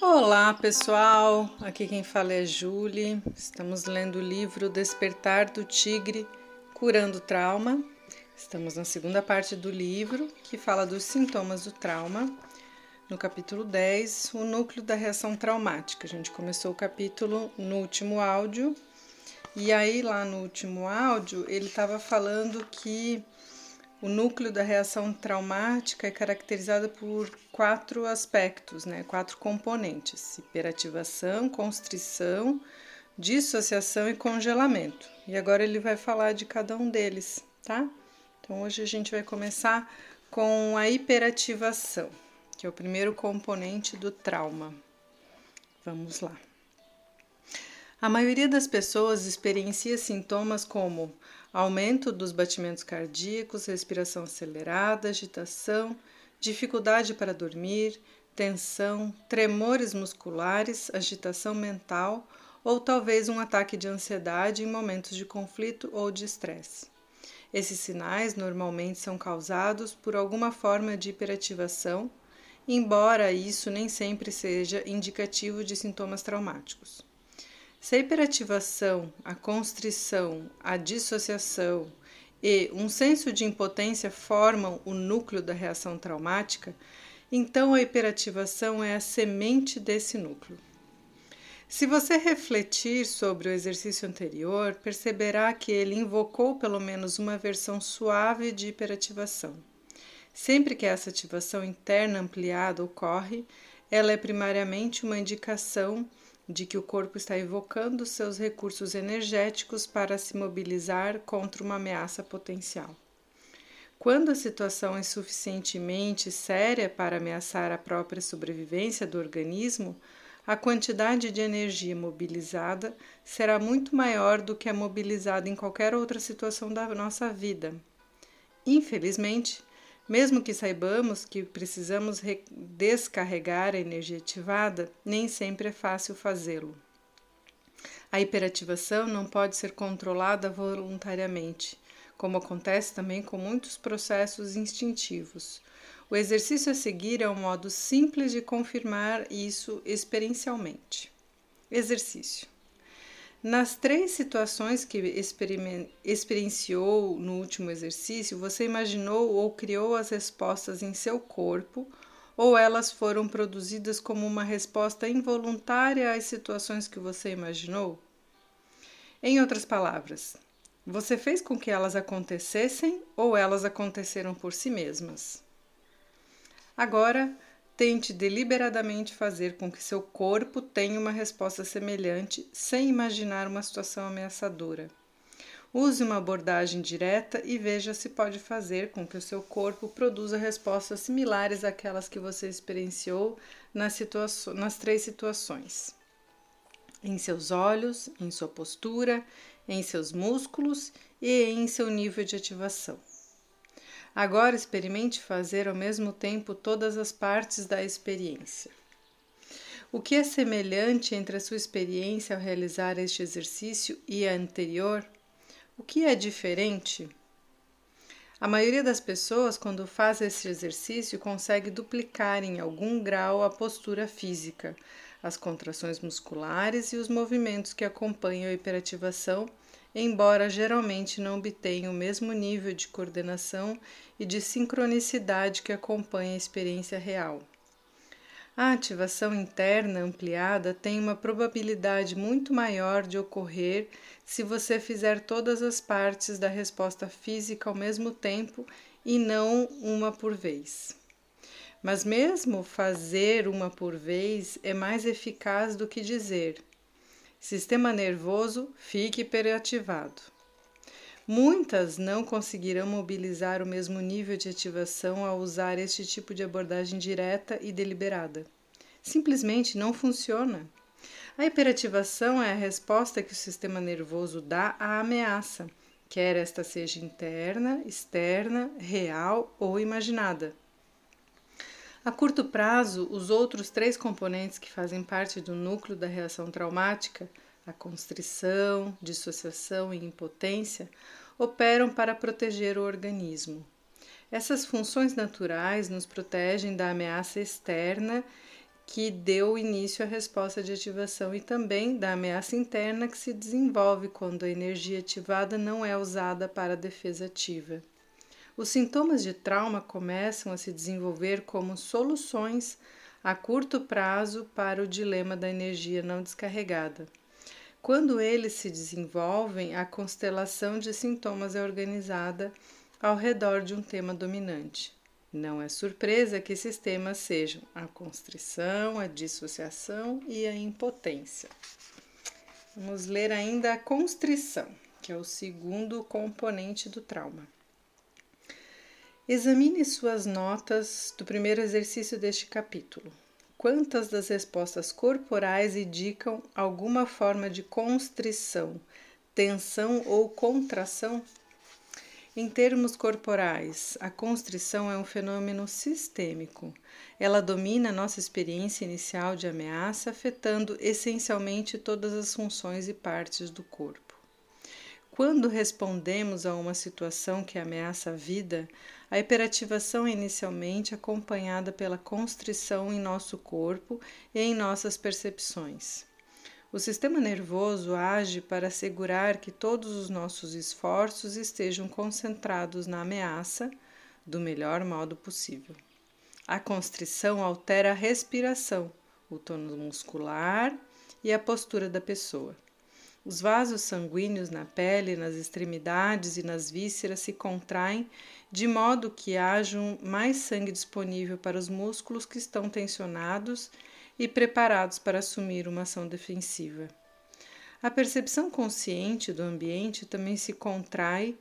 Olá pessoal, aqui quem fala é Julie. Estamos lendo o livro Despertar do Tigre Curando Trauma. Estamos na segunda parte do livro que fala dos sintomas do trauma. No capítulo 10, o núcleo da reação traumática. A gente começou o capítulo no último áudio, e aí lá no último áudio ele estava falando que o núcleo da reação traumática é caracterizado por quatro aspectos, né? quatro componentes: hiperativação, constrição, dissociação e congelamento. E agora ele vai falar de cada um deles, tá? Então hoje a gente vai começar com a hiperativação, que é o primeiro componente do trauma. Vamos lá. A maioria das pessoas experiencia sintomas como aumento dos batimentos cardíacos, respiração acelerada, agitação, dificuldade para dormir, tensão, tremores musculares, agitação mental ou talvez um ataque de ansiedade em momentos de conflito ou de estresse. Esses sinais normalmente são causados por alguma forma de hiperativação, embora isso nem sempre seja indicativo de sintomas traumáticos. Se a hiperativação, a constrição, a dissociação e um senso de impotência formam o núcleo da reação traumática, então a hiperativação é a semente desse núcleo. Se você refletir sobre o exercício anterior, perceberá que ele invocou pelo menos uma versão suave de hiperativação. Sempre que essa ativação interna ampliada ocorre, ela é primariamente uma indicação de que o corpo está evocando seus recursos energéticos para se mobilizar contra uma ameaça potencial. Quando a situação é suficientemente séria para ameaçar a própria sobrevivência do organismo, a quantidade de energia mobilizada será muito maior do que a mobilizada em qualquer outra situação da nossa vida. Infelizmente, mesmo que saibamos que precisamos descarregar a energia ativada, nem sempre é fácil fazê-lo. A hiperativação não pode ser controlada voluntariamente, como acontece também com muitos processos instintivos. O exercício a seguir é um modo simples de confirmar isso experiencialmente. Exercício. Nas três situações que experienciou no último exercício, você imaginou ou criou as respostas em seu corpo, ou elas foram produzidas como uma resposta involuntária às situações que você imaginou? Em outras palavras, você fez com que elas acontecessem ou elas aconteceram por si mesmas? Agora, Tente deliberadamente fazer com que seu corpo tenha uma resposta semelhante, sem imaginar uma situação ameaçadora. Use uma abordagem direta e veja se pode fazer com que o seu corpo produza respostas similares àquelas que você experienciou nas, nas três situações: em seus olhos, em sua postura, em seus músculos e em seu nível de ativação. Agora experimente fazer ao mesmo tempo todas as partes da experiência. O que é semelhante entre a sua experiência ao realizar este exercício e a anterior? O que é diferente? A maioria das pessoas, quando faz esse exercício, consegue duplicar em algum grau a postura física, as contrações musculares e os movimentos que acompanham a hiperativação embora geralmente não obtenham o mesmo nível de coordenação e de sincronicidade que acompanha a experiência real. A ativação interna ampliada tem uma probabilidade muito maior de ocorrer se você fizer todas as partes da resposta física ao mesmo tempo e não uma por vez. Mas, mesmo fazer uma por vez é mais eficaz do que dizer Sistema nervoso, fique hiperativado. Muitas não conseguirão mobilizar o mesmo nível de ativação ao usar este tipo de abordagem direta e deliberada. Simplesmente não funciona. A hiperativação é a resposta que o sistema nervoso dá à ameaça, quer esta seja interna, externa, real ou imaginada. A curto prazo, os outros três componentes que fazem parte do núcleo da reação traumática, a constrição, dissociação e impotência, operam para proteger o organismo. Essas funções naturais nos protegem da ameaça externa que deu início à resposta de ativação e também da ameaça interna que se desenvolve quando a energia ativada não é usada para a defesa ativa. Os sintomas de trauma começam a se desenvolver como soluções a curto prazo para o dilema da energia não descarregada. Quando eles se desenvolvem, a constelação de sintomas é organizada ao redor de um tema dominante. Não é surpresa que esses temas sejam a constrição, a dissociação e a impotência. Vamos ler ainda a constrição, que é o segundo componente do trauma. Examine suas notas do primeiro exercício deste capítulo. Quantas das respostas corporais indicam alguma forma de constrição, tensão ou contração? Em termos corporais, a constrição é um fenômeno sistêmico. Ela domina nossa experiência inicial de ameaça, afetando essencialmente todas as funções e partes do corpo. Quando respondemos a uma situação que ameaça a vida, a hiperativação é inicialmente acompanhada pela constrição em nosso corpo e em nossas percepções. O sistema nervoso age para assegurar que todos os nossos esforços estejam concentrados na ameaça do melhor modo possível. A constrição altera a respiração, o tônus muscular e a postura da pessoa. Os vasos sanguíneos na pele, nas extremidades e nas vísceras se contraem de modo que haja mais sangue disponível para os músculos que estão tensionados e preparados para assumir uma ação defensiva. A percepção consciente do ambiente também se contrai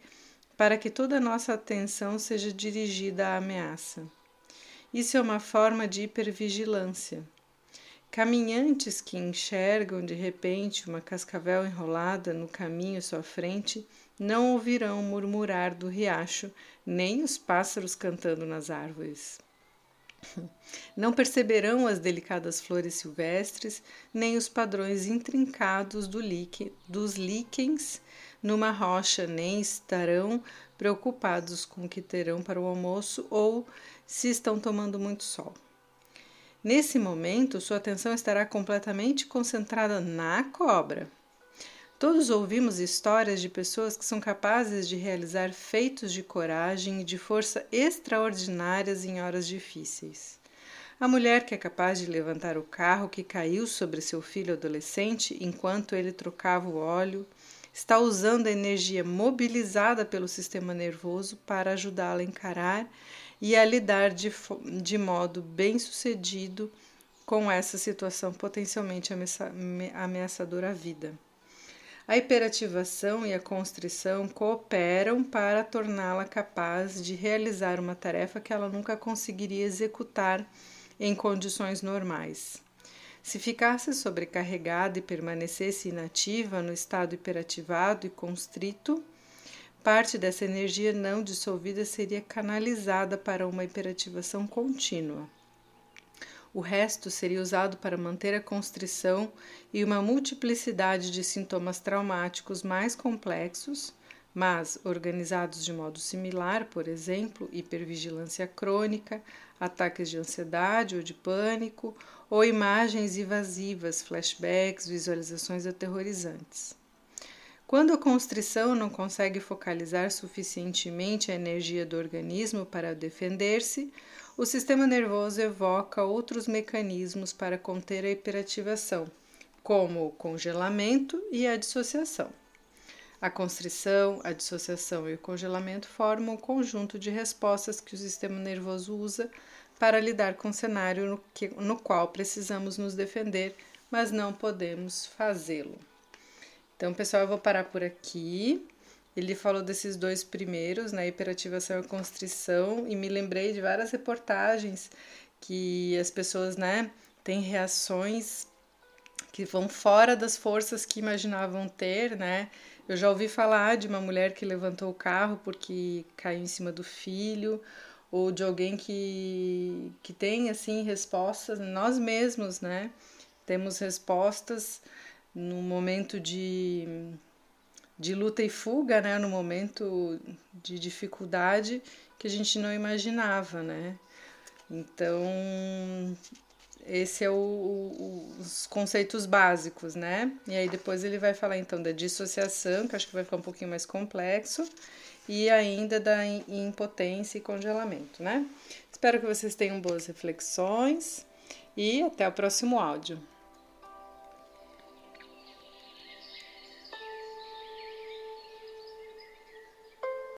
para que toda a nossa atenção seja dirigida à ameaça. Isso é uma forma de hipervigilância. Caminhantes que enxergam de repente uma cascavel enrolada no caminho à sua frente não ouvirão murmurar do riacho, nem os pássaros cantando nas árvores. Não perceberão as delicadas flores silvestres, nem os padrões intrincados do líquen, dos líquens numa rocha, nem estarão preocupados com o que terão para o almoço ou se estão tomando muito sol. Nesse momento, sua atenção estará completamente concentrada na cobra. Todos ouvimos histórias de pessoas que são capazes de realizar feitos de coragem e de força extraordinárias em horas difíceis. A mulher que é capaz de levantar o carro que caiu sobre seu filho adolescente enquanto ele trocava o óleo está usando a energia mobilizada pelo sistema nervoso para ajudá-la a encarar e a lidar de, de modo bem sucedido com essa situação potencialmente ameaçadora à vida. A hiperativação e a constrição cooperam para torná-la capaz de realizar uma tarefa que ela nunca conseguiria executar em condições normais. Se ficasse sobrecarregada e permanecesse inativa no estado hiperativado e constrito, parte dessa energia não dissolvida seria canalizada para uma hiperativação contínua. O resto seria usado para manter a constrição e uma multiplicidade de sintomas traumáticos mais complexos, mas organizados de modo similar, por exemplo, hipervigilância crônica, ataques de ansiedade ou de pânico, ou imagens invasivas, flashbacks, visualizações aterrorizantes. Quando a constrição não consegue focalizar suficientemente a energia do organismo para defender-se, o sistema nervoso evoca outros mecanismos para conter a hiperativação, como o congelamento e a dissociação. A constrição, a dissociação e o congelamento formam um conjunto de respostas que o sistema nervoso usa para lidar com o cenário no, que, no qual precisamos nos defender, mas não podemos fazê-lo. Então, pessoal, eu vou parar por aqui. Ele falou desses dois primeiros, né, hiperativação e constrição, e me lembrei de várias reportagens que as pessoas, né, têm reações que vão fora das forças que imaginavam ter, né? Eu já ouvi falar de uma mulher que levantou o carro porque caiu em cima do filho, ou de alguém que, que tem assim respostas, nós mesmos, né? Temos respostas no momento de, de luta e fuga, né, no momento de dificuldade que a gente não imaginava, né? Então, esse é o, o, os conceitos básicos, né? E aí depois ele vai falar então da dissociação, que acho que vai ficar um pouquinho mais complexo, e ainda da impotência e congelamento, né? Espero que vocês tenham boas reflexões e até o próximo áudio.